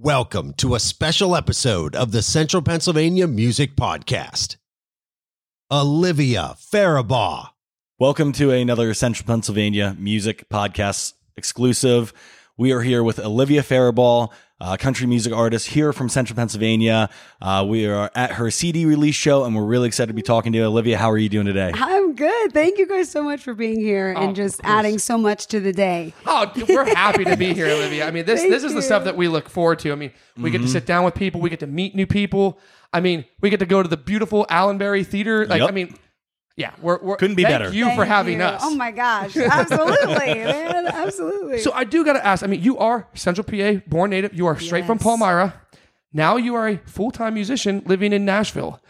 Welcome to a special episode of the Central Pennsylvania Music Podcast. Olivia Farabaugh. Welcome to another Central Pennsylvania Music Podcast exclusive. We are here with Olivia Farabaugh, a country music artist here from Central Pennsylvania. Uh, we are at her CD release show, and we're really excited to be talking to you. Olivia, how are you doing today? I'm good. Thank you guys so much for being here Oh, and just adding so much to the day. Oh, we're happy to be here, Olivia. I mean, this Thank this is the stuff that we look forward to. I mean, we get to sit down with people, we get to meet new people. I mean, we get to go to the beautiful Allenberry Theater. Like, Yep. I mean, yeah, we're, we're Couldn't be thank better. You for having you. us. Oh my gosh. Absolutely, man. Absolutely. So I do got to ask. I mean, you are Central PA, born native. You are straight from Palmyra. Now you are a full time musician living in Nashville.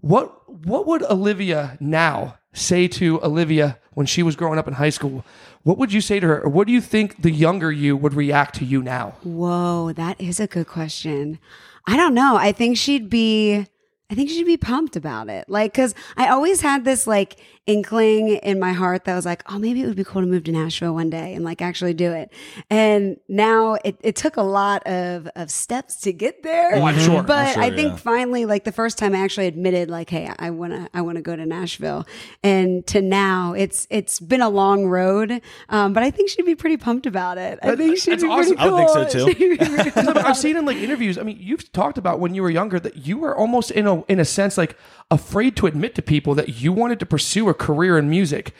What what would Olivia now say to Olivia when she was growing up in high school? What would you say to her, or what do you think the younger you would react to you now? Whoa, that is a good question. I don't know. I think she'd be I think she'd be pumped about it. Like cuz I always had this like inkling in my heart that was like, "Oh, maybe it would be cool to move to Nashville one day and like actually do it." And now it, it took a lot of of steps to get there. Oh, I'm sure. But I'm sure, I think yeah. finally like the first time I actually admitted like, "Hey, I want to I want to go to Nashville." And to now, it's it's been a long road. Um, but I think she'd be pretty pumped about it. I think she'd that's be pretty awesome. I would think so, cool. too. She'd be pretty cool I've seen in like interviews. I mean, you've talked about when you were younger that you were almost in a in a sense like afraid to admit to people that you wanted to pursue a career in music.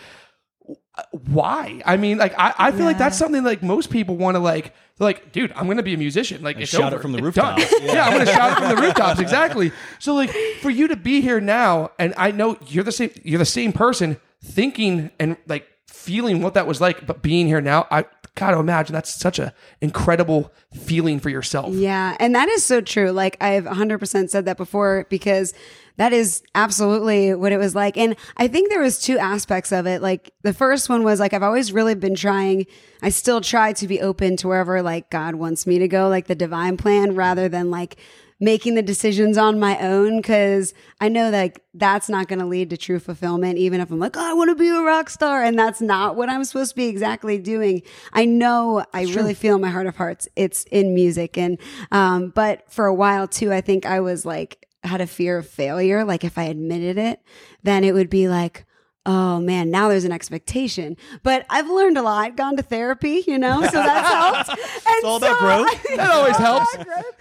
Why? I mean, like I, I feel like that's something like most people want to like. Like, dude, I'm gonna be a musician. Like, it's shout it from the rooftops. done. Yeah. I'm gonna shout it from the rooftops. Exactly. So like, for you to be here now, and I know you're the same. You're the same person thinking and like feeling what that was like, but being here now, I gotta imagine that's such a incredible feeling for yourself. Yeah, and that is so true. Like I've 100% said that before because that is absolutely what it was like. And I think there was two aspects of it. Like the first one was like I've always really been trying I still try to be open to wherever like God wants me to go, like the divine plan rather than like making the decisions on my own because I know like that's not going to lead to true fulfillment even if I'm like, "Oh, I want to be a rock star." And that's not what I'm supposed to be exactly doing. I know I really feel in my heart of hearts it's in music and um but for a while too, I think I was like had a fear of failure, like if I admitted it, then it would be like Oh man, now there's an expectation. But I've learned a lot, gone to therapy, you know, so that's helped. And all about growth. That always helps.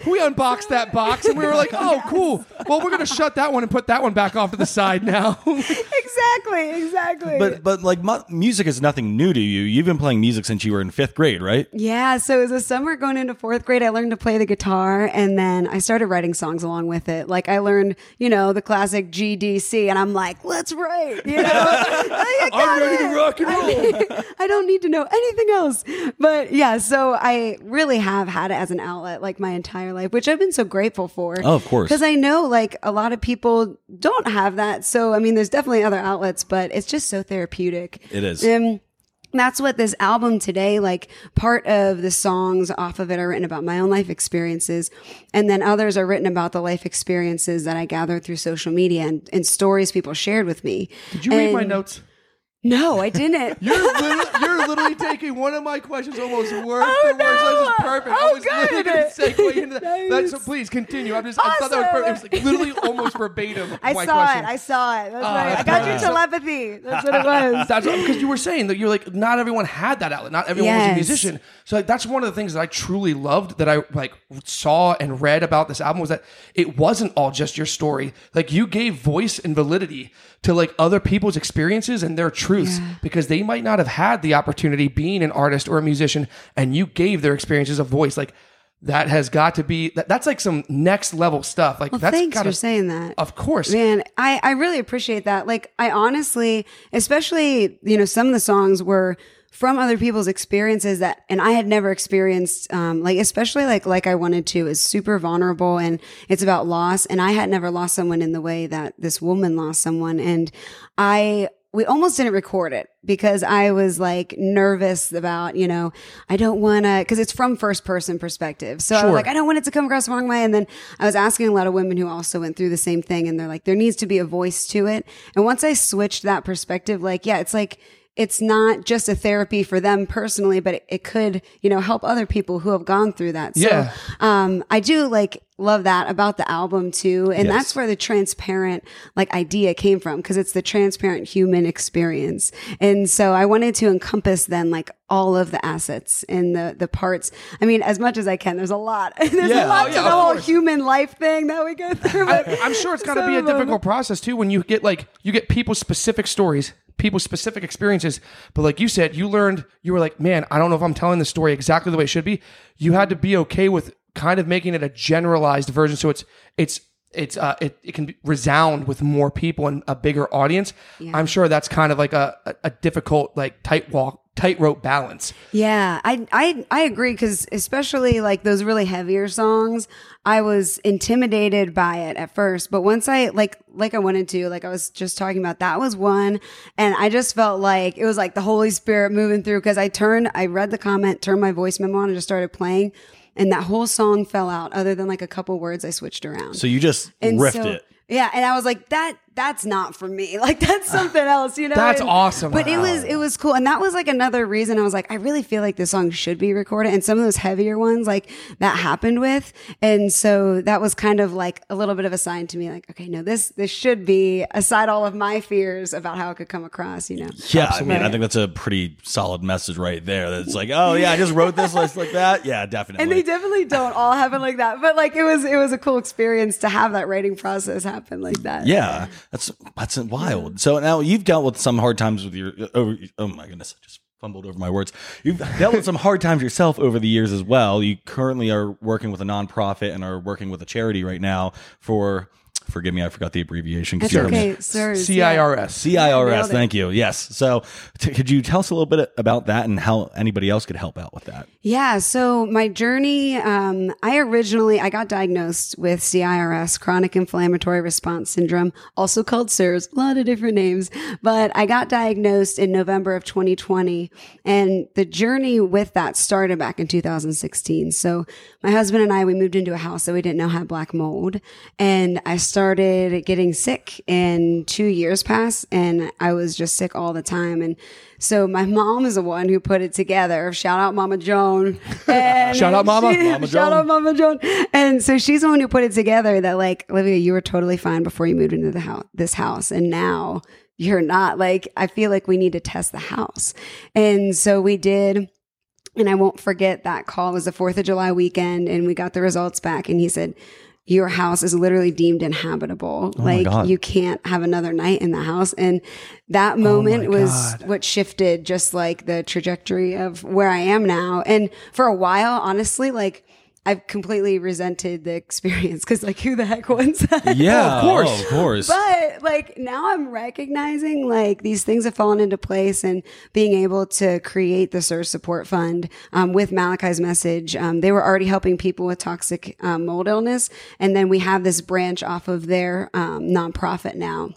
We unboxed that box and we were like, oh, cool. Well, we're going to shut that one and put that one back off to the side now. exactly, exactly. But but like mu- music is nothing new to you. You've been playing music since you were in fifth grade, right? Yeah, so it was a summer going into fourth grade. I learned to play the guitar and then I started writing songs along with it. Like I learned, you know, the classic G, D, C, and I'm like, let's write, you know? I'm ready to rock and roll. I, I don't need to know anything else. But yeah, so I really have had it as an outlet like my entire life, which I've been so grateful for. Oh, of course. Because I know like a lot of people don't have that. So, I mean, there's definitely other outlets, but it's just so therapeutic. It is. Um, that's what this album today, like part of the songs off of it are written about my own life experiences. And then others are written about the life experiences that I gathered through social media and, and stories people shared with me. Did you read my notes? No, I didn't. You're literally, you're literally taking one of my questions almost word Oh, for word. So this is no. perfect. Oh, I Oh, was literally good. going to segue into that. Nice. that. So please continue. I'm just, I thought that was perfect. It was like literally almost verbatim. I saw question. it. I saw it. Ah, that's Oh, right. I got your telepathy. That's what it was. That's because you were saying that you're like not everyone had that outlet. Not everyone was a musician. So like that's one of the things that I truly loved that I like saw and read about this album was that it wasn't all just your story. Like you gave voice and validity to like other people's experiences and their truths because they might not have had the opportunity being an artist or a musician and you gave their experiences a voice. Like that has got to be that, that's like some next level stuff. Like Well, that's thanks gotta, for saying that. Of course. Man, I, I really appreciate that. Like, I honestly, especially, you know, some of the songs were from other people's experiences that, and I had never experienced, um, like, especially like, like I wanted to is super vulnerable and it's about loss. And I had never lost someone in the way that this woman lost someone. And I, we almost didn't record it because I was like nervous about, you know, I don't want to, because it's from first person perspective. So I was like, I don't want it to come across the wrong way. And then I was asking a lot of women who also went through the same thing, and they're like, there needs to be a voice to it. And once I switched that perspective, like, yeah, it's like, it's not just a therapy for them personally, but it, it could, you know, help other people who have gone through that. So, Yeah. um, I do like love that about the album too. And Yes. that's where the transparent like idea came from because it's the transparent human experience. And so I wanted to encompass then like all of the assets and the, the parts. I mean, as much as I can, there's a lot. there's Yeah. a lot Oh, to the whole course. human life thing that we go through. I, I'm sure it's got to be a difficult process too when you get like you get people's specific stories, people's specific experiences. But like you said, you learned you were like, man, I don't know if I'm telling the story exactly the way it should be. You had to be okay with kind of making it a generalized version, so it's it's it's uh it, it can resound with more people and a bigger audience. I'm sure that's kind of like a, a difficult like tight walk tightrope balance. Yeah, I I I agree because especially like those really heavier songs, I was intimidated by it at first, but once I like like I wanted to, like I was just talking about that was one, and I just felt like it was like the Holy Spirit moving through because I turned, I read the comment, turned my voice memo on, and just started playing, and that whole song fell out. Other than like a couple words, I switched around. So you just And riffed so- it. Yeah, and I was like, that that's not for me. Like that's ah, something else, you know. That's And- awesome. But it was it was cool, and that was like another reason I was like, I really feel like this song should be recorded, and some of those heavier ones like that happened with, and so that was kind of like a little bit of a sign to me, like, okay, no, this this should be aside all of my fears about how it could come across, you know. Yeah, I mean, I think that's a pretty solid message right there. That's like, oh yeah, I just wrote this list like that. Yeah, definitely. And they definitely don't all happen like that, but like it was it was a cool experience to have that writing process happen like that. Yeah, that's that's wild. So now you've dealt with some hard times with your. Oh, oh my goodness, I just fumbled over my words. You've dealt with some hard times yourself over the years as well. You currently are working with a nonprofit and are working with a charity right now for. Forgive me, I forgot the abbreviation. 'cause That's you're- okay, sir. CIRS. CIRS. Thank you. Yes. So, t- could you tell us a little bit about that and how anybody else could help out with that? Yeah. So my journey, um, I originally I got diagnosed with CIRS, chronic inflammatory response syndrome, also called SIRS, a lot of different names. But I got diagnosed in November of 2020, and the journey with that started back in 2016. So my husband and I we moved into a house that we didn't know had black mold, and I started getting sick, and two years passed, and I was just sick all the time, and so my mom is the one who put it together. Shout out Mama Joan. Shout out Mama. she- Mama Shout Joan. out Mama Joan. And so she's the one who put it together that like, Olivia, you were totally fine before you moved into the house, this house. And now you're not like, I feel like we need to test the house. And so we did. And I won't forget that call It was the 4th of July weekend and we got the results back and he said, your house is literally deemed inhabitable. Oh like you can't have another night in the house. And that moment was Oh God. what shifted just like the trajectory of where I am now. And for a while, honestly, like I've completely resented the experience because like who the heck wants that? Yeah, of course. oh, of course. But like now I'm recognizing like these things have fallen into place and being able to create the SIRS support fund um, with Malachi's message. Um, they were already helping people with toxic um, mold illness. And then we have this branch off of their um, nonprofit now and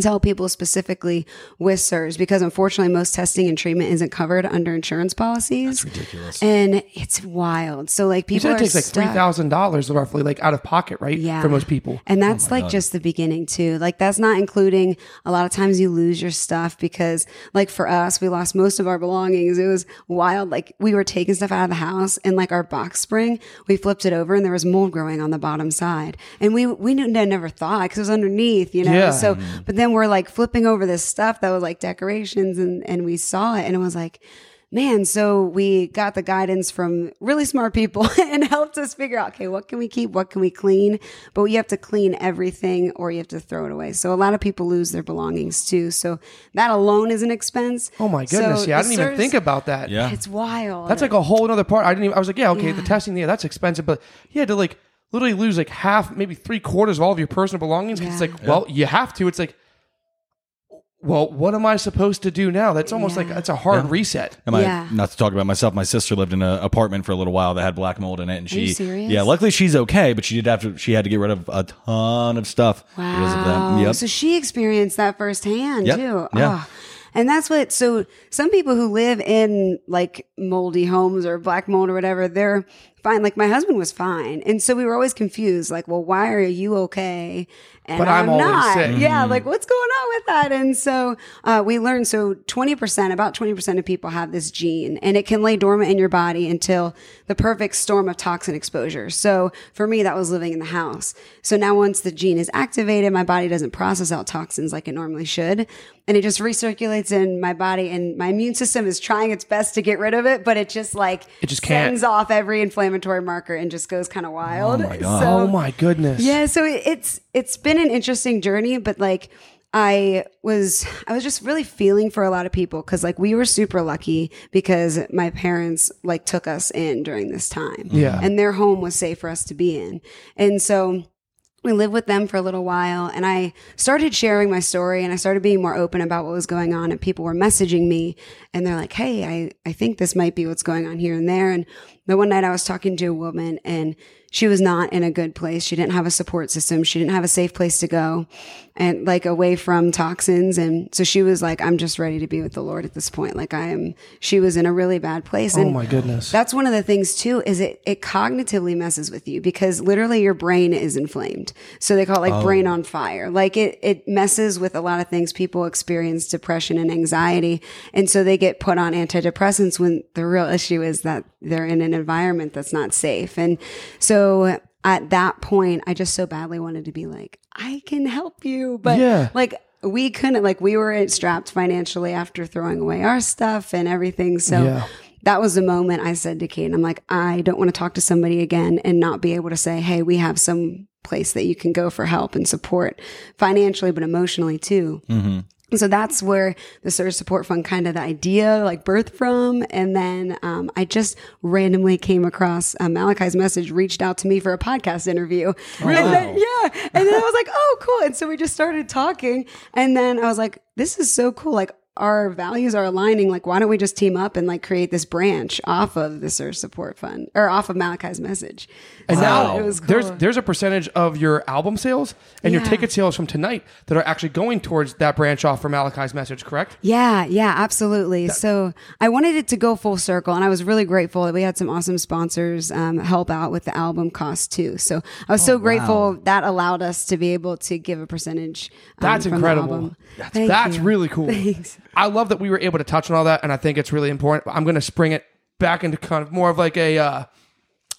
tell people specifically with SIRS because unfortunately most testing and treatment isn't covered under insurance policies. That's ridiculous. And it's wild. So like You people said it are takes like stuck. three thousand dollars roughly, like out of pocket, right? Yeah. For most people. And that's oh like just the beginning too. Like that's not including a lot of times you lose your stuff because like for us, we lost most of our belongings. It was wild. Like we were taking stuff out of the house and like our box spring, we flipped it over and there was mold growing on the bottom side. And we, we knew, never thought because it was underneath, you know? Yeah. So, mm-hmm. but then we're like flipping over this stuff that was like decorations and, and we saw it and it was like, man, so we got the guidance from really smart people and helped us figure out, okay, what can we keep? What can we clean? But you have to clean everything or you have to throw it away. So a lot of people lose their belongings too. So that alone is an expense. Oh my goodness. So yeah, I didn't even think about that. Yeah. It's wild. That's like a whole other part. I didn't even, I was like, yeah, okay, the testing, yeah, that's expensive, but you had to like literally lose like half, maybe three quarters of all of your personal belongings. 'cause It's Yeah. like, well, you have to. It's like, well, what am I supposed to do now? That's almost like Yeah. that's a hard reset. Am I not to talk about myself? My sister lived in an apartment for a little while that had black mold in it, and she, you serious? yeah, luckily she's okay, but she did have to. She had to get rid of a ton of stuff because of that. Yep. So she experienced that firsthand Yep. too. Yeah. Oh. And that's what, so some people who live in like moldy homes or black mold or whatever, they're fine. Like my husband was fine. And so we were always confused, like, well, why are you okay? And But I'm always not. sick. Yeah. Like what's going on with that? And so uh, we learned so 20%, about 20% of people have this gene and it can lay dormant in your body until the perfect storm of toxin exposure. So for me, that was living in the house. So now once the gene is activated, my body doesn't process out toxins like it normally should. And it just recirculates in my body and my immune system is trying its best to get rid of it, but it just like It just can't. sends off every inflammatory marker and just goes kind of oh wild. my God. So- oh my goodness. yeah, so it, it's it's been an interesting journey, but like I was I was just really feeling for a lot of people because like we were super lucky because my parents like took us in during this time. Yeah. And their home was safe for us to be in. And so we lived with them for a little while and I started sharing my story and I started being more open about what was going on and people were messaging me and they're like, Hey, I, I think this might be what's going on here and there. And the one night I was talking to a woman and she was not in a good place. She didn't have a support system. She didn't have a safe place to go and like away from toxins. And so she was like, I'm just ready to be with the Lord at this point. Like I am, she was in a really bad place. Oh and my goodness. that's one of the things too, is it, it cognitively messes with you because literally your brain is inflamed. So they call it like oh. brain on fire. Like it, it messes with a lot of things. People experience depression and anxiety. And so they get put on antidepressants when the real issue is that they're in an environment that's not safe. And so at that point, I just so badly wanted to be like, I can help you. But Yeah. like, we couldn't, like, we were strapped financially after throwing away our stuff and everything. So Yeah. that was the moment I said to Kate, I'm like, I don't want to talk to somebody again and not be able to say, hey, we have some place that you can go for help and support financially, but emotionally too. And So that's where the Surge Support Fund kind of the idea like birthed from. And then um, I just randomly came across uh, Malachi's message, reached out to me for a podcast interview. Really? And then, yeah. And then I was like, oh, cool. And so we just started talking. And then I was like, this is so cool. Like, our values are aligning. Like, why don't we just team up and like create this branch off of the Surge Support Fund or off of Malachi's message? And So now it was cool. there's there's a percentage of your album sales and your ticket sales from tonight that are actually going towards that branch off from Malachi's message, correct? Yeah, yeah, absolutely. so I wanted it to go full circle, and I was really grateful that we had some awesome sponsors um, help out with the album cost too. So I was so grateful that allowed us to be able to give a percentage. Um, That's from the incredible. album. That's, that's really cool. Thanks. I love that we were able to touch on all that, and I think it's really important. I'm going to spring it back into kind of more of like a uh,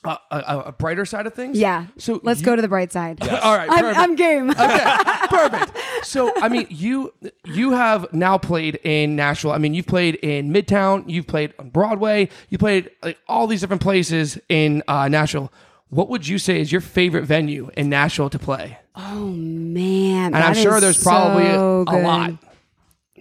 a, a, a brighter side of things. Yeah. So let's you- go to the bright side. All right. I'm. I'm game. okay, perfect. So, I mean, you you have now played in Nashville. I mean, you've played in Midtown. You've played on Broadway. You played like all these different places in uh, Nashville. What would you say is your favorite venue in Nashville to play? oh man, And I'm sure there's probably a, so a lot.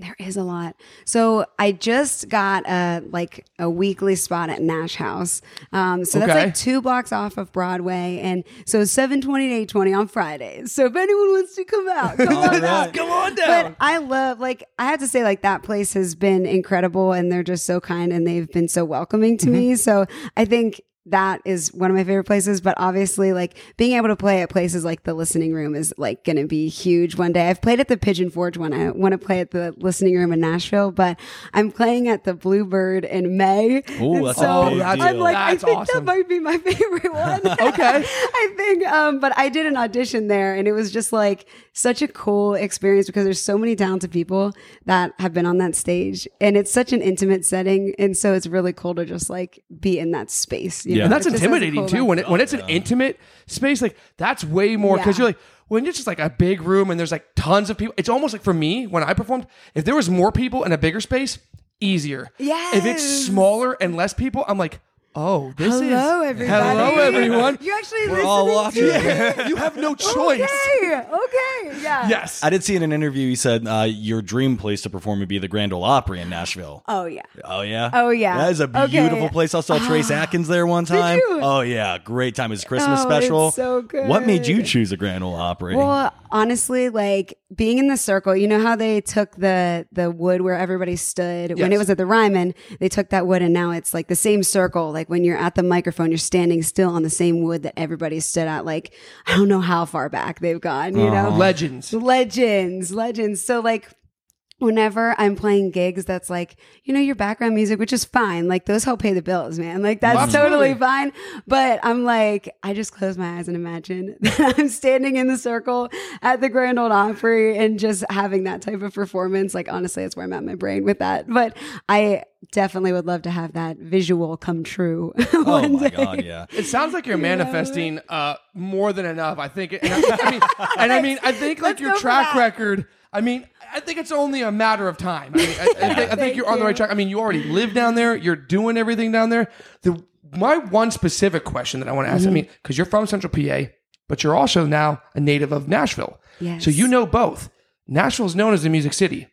There is a lot. So I just got a like a weekly spot at Nash House. Um, so that's like two blocks off of Broadway, and so seven twenty to eight twenty on Fridays. So if anyone wants to come out, come on out. Come on down. But I love, like, I have to say, like, that place has been incredible and they're just so kind and they've been so welcoming to me. So I think that is one of my favorite places. But obviously, like, being able to play at places like the listening room is, like, going to be huge one day. I've played at the Pigeon Forge one. I want to play at the listening room in Nashville, but I'm playing at the Bluebird in May. Ooh, And that's a so big I'm deal. like, That's I think awesome. that might be my favorite one. Okay. I think, um, but I did an audition there and it was just like such a cool experience because there's so many talented people that have been on that stage and it's such an intimate setting. And so it's really cool to just like be in that space. You Yeah. And that's It just has a intimidating too. When it, when it's an oh, intimate space, like that's way more because Yeah. you're like when it's just like a big room and there's like tons of people. It's almost like for me when I performed, if there was more people in a bigger space, easier. yeah If it's Yes. smaller and less people, I'm like, oh, this is Hello, everybody. hello everyone. You actually We're all listening watching. to you have no choice. Okay, okay, yeah. Yes. I did see in an interview he said uh, your dream place to perform would be the Grand Ole Opry in Nashville. Oh yeah. Oh yeah. Oh, yeah. That is a Okay. beautiful place. I saw Trace Atkins there one time. you? Oh yeah, great time. It's Christmas Oh, special. it's so good. What made you choose a Grand Ole Opry? Well, honestly, like being in the circle, you know how they took the the wood where everybody stood when it was at the Ryman, they took that wood and now it's like the same circle. Like when you're at the microphone, you're standing still on the same wood that everybody stood at. Like I don't know how far back they've gone, you uh-huh. know? Legends. Legends, legends. So like whenever I'm playing gigs that's like, you know, your background music, which is fine. Like those help pay the bills, man. Like that's Absolutely. totally fine. But I'm like, I just close my eyes and imagine that I'm standing in the circle at the Grand Ole Opry and just having that type of performance. Like honestly, that's where I'm at my brain with that. But I definitely would love to have that visual come true. Oh one my day. god, yeah. It sounds like you're manifesting uh, more than enough. I think, and I, I mean, and I mean, I think like Let's your track that. record. I mean, I think it's only a matter of time. I, mean, I, I think, I think you're on the right track. I mean, you already live down there. You're doing everything down there. The my one specific question that I want to ask. I Mm-hmm. mean, because you're from Central PA, but you're also now a native of Nashville. Yes. So you know both. Nashville is known as the Music City.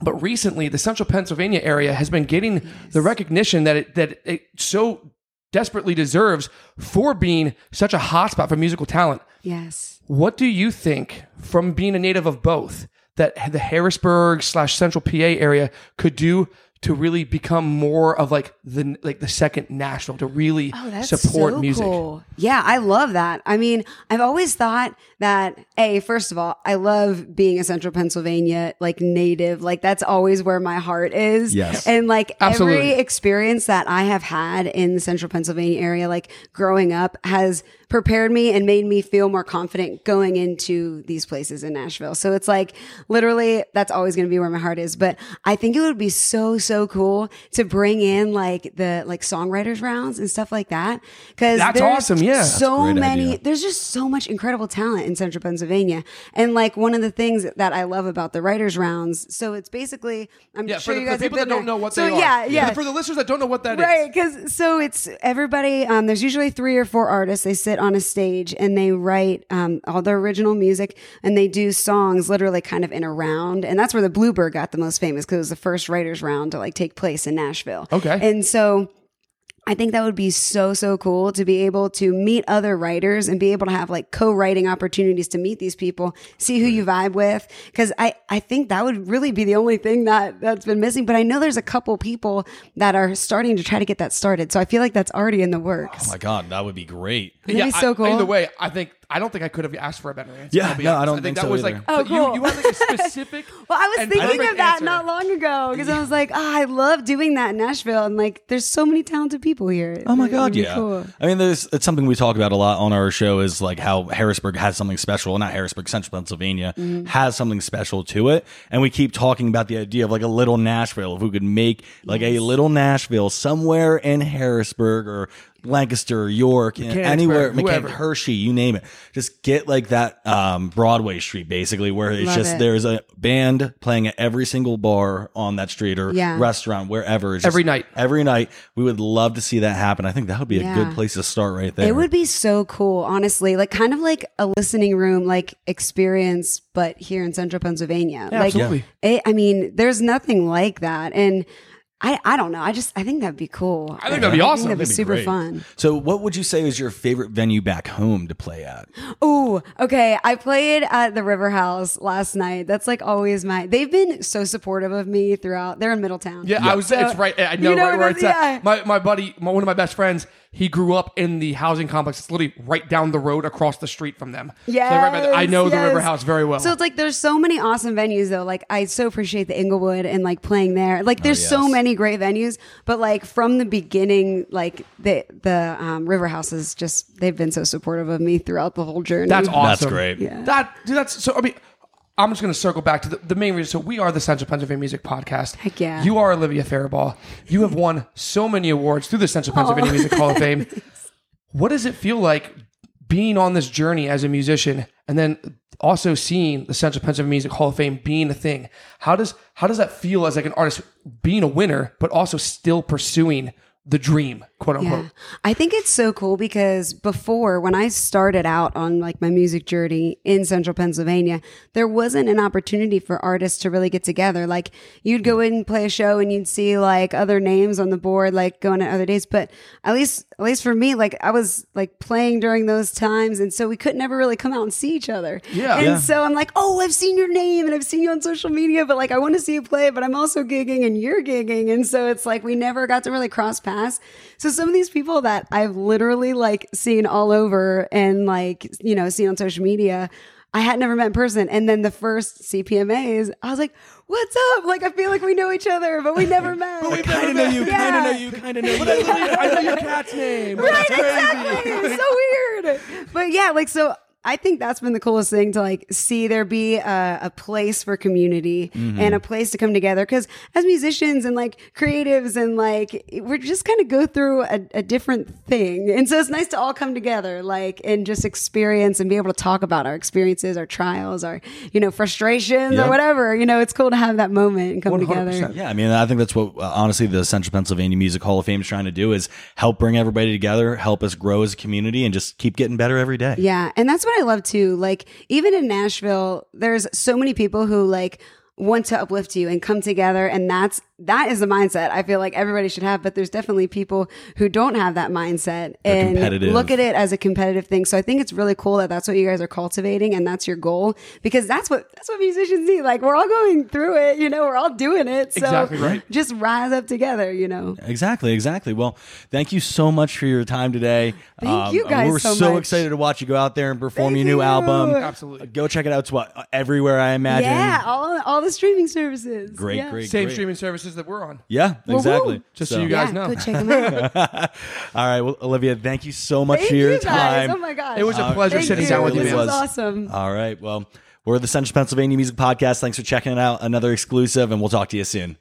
But recently, the central Pennsylvania area has been getting the recognition that it that it so desperately deserves for being such a hotspot for musical talent. Yes. What do you think, from being a native of both, that the Harrisburg slash Central PA area could do to really become more of like the like the second national to really Oh, that's support so music? Cool. Yeah, I love that. I mean, I've always thought that a first of all, I love being a Central Pennsylvania like native. Like that's always where my heart is. Yes. and like Absolutely. every experience that I have had in the Central Pennsylvania area, like growing up, has prepared me and made me feel more confident going into these places in Nashville. So it's like literally that's always going to be where my heart is. But I think it would be so so cool to bring in like the like songwriters rounds and stuff like that because That's awesome, yeah. So many. idea. There's just so much incredible talent in Central Pennsylvania, and like one of the things that I love about the writers rounds. So it's basically I'm Yeah, sure for the, you guys the people that been don't know what so they are. yeah, yeah. For the listeners that don't know what that is. Right, because so it's everybody. Um, there's usually three or four artists. They sit on a stage and they write um, all their original music, and they do songs literally kind of in a round. And that's where the Bluebird got the most famous because it was the first writers round to like take place in Nashville. Okay. and so. I think that would be so, so cool to be able to meet other writers and be able to have like co-writing opportunities to meet these people, see who you vibe with. Cause I, I think that would really be the only thing that that's been missing. But I know there's a couple people that are starting to try to get that started. So I feel like that's already in the works. Oh my god, that would be great. That'd be so I- cool. either way, I think I don't think I could have asked for a better answer. Yeah, I'll no, I don't think that so was either. like Oh, cool. you had like a specific. Well, I was thinking of that answer. not long ago because I was like, oh, I love doing that in Nashville. And like, there's so many talented people here. Oh my It god, yeah. cool. I mean, there's it's something we talk about a lot on our show is like how Harrisburg has something special. Not Harrisburg, Central Pennsylvania Mm-hmm. has something special to it, and we keep talking about the idea of like a little Nashville. If we could make like a little Nashville somewhere in Harrisburg or Lancaster, York, anywhere, whoever. Mechanic, Hershey, you name it. Just get like that um, Broadway street, basically, where it's Love just it. there's a band playing at every single bar on that street or Yeah. restaurant, wherever. It's just- Every night. Every night. We would love to see that happen. I think that would be a good place to start right there. It would be so cool, honestly. Like kind of like a listening room like experience, but here in central Pennsylvania. like absolutely. it, I mean, there's nothing like that. And I, I don't know. I just I think that'd be cool. I think that'd be awesome. that'd be That'd be super great. fun. So, what would you say is your favorite venue back home to play at? Oh, okay. I played at the River House last night. That's like always my. They've been so supportive of me throughout. They're in Middletown. Yeah, I was. So- it's right. I know, You know right where where it's that's- at. yeah. My my buddy, my, one of my best friends, he grew up in the housing complex. It's literally right down the road across the street from them. So Yeah, right by. I know the River House very well. So it's like there's so many awesome venues though. Like I so appreciate the Englewood and like playing there. Like there's so yes. many great venues, but like from the beginning, like the the um, River House is just they've been so supportive of me throughout the whole journey. That's awesome. That's great. Yeah. That dude, that's so. I mean, I'm just going to circle back to the, the main reason. So we are the Central Pennsylvania Music Podcast. Heck yeah. You are Olivia Farabaugh. You have won so many awards through the Central Pennsylvania oh. Music Hall of Fame. What does it feel like being on this journey as a musician, and then also seeing the Central Pennsylvania Music Hall of Fame being a thing? How does how does that feel as like an artist being a winner, but also still pursuing the dream, quote unquote? Yeah. I think it's so cool because before when I started out on like my music journey in central Pennsylvania, there wasn't an opportunity for artists to really get together. Like you'd go in and play a show and you'd see like other names on the board, like going at other days. But at least, at least for me, like I was like playing during those times. And so we could never really come out and see each other. Yeah. And Yeah. so I'm like, oh, I've seen your name and I've seen you on social media, but like I want to see you play, but I'm also gigging and you're gigging. And so it's like we never got to really cross paths. So some of these people that I've literally like seen all over and like, you know, seen on social media, I had never met in person. And then the first CPMAs, I was like, what's up? Like, I feel like we know each other, but we never met. but we've Kind of know you, kind of know you, kind of know you. I know your cat's name. right, That's exactly. It's so weird. But yeah, like so I think that's been the coolest thing to like see there be a, a place for community Mm-hmm. and a place to come together. Cause as musicians and like creatives and like we're just kind of go through a, a different thing. And so it's nice to all come together, like and just experience and be able to talk about our experiences, our trials, our, you know, frustrations Yeah. or whatever. You know, it's cool to have that moment and come 100%. together. Yeah, I mean, I think that's what uh, honestly the Central Pennsylvania Music Hall of Fame is trying to do is help bring everybody together, help us grow as a community, and just keep getting better every day. Yeah. And that's what I love too. Like, even in Nashville, there's so many people who like want to uplift you and come together. And that's, that is the mindset I feel like everybody should have. But there's definitely people who don't have that mindset and look at it as a competitive thing. So I think it's really cool that that's what you guys are cultivating and that's your goal because that's what, that's what musicians need. Like, we're all going through it, you know, we're all doing it. So Exactly right. just rise up together, you know. Exactly, exactly. Well, thank you so much for your time today. Um, Thank you guys We're so so, much. excited to watch you go out there and perform Thank your new you. album. Absolutely. Go check it out. It's what everywhere I imagine. Yeah. All, all the streaming services. Great, Yeah. great, Same great. streaming services that we're on. Yeah, Woo-woo. exactly. Just so you guys Yeah, know. go check them out. All right, well, Olivia, thank you so much Thank for your you guys. time. Oh my gosh. It was a Uh, pleasure Thank sitting you. down with you. This It man. was was. awesome. All right, well, we're the Central Pennsylvania Music Podcast. Thanks for checking it out. Another exclusive, and we'll talk to you soon.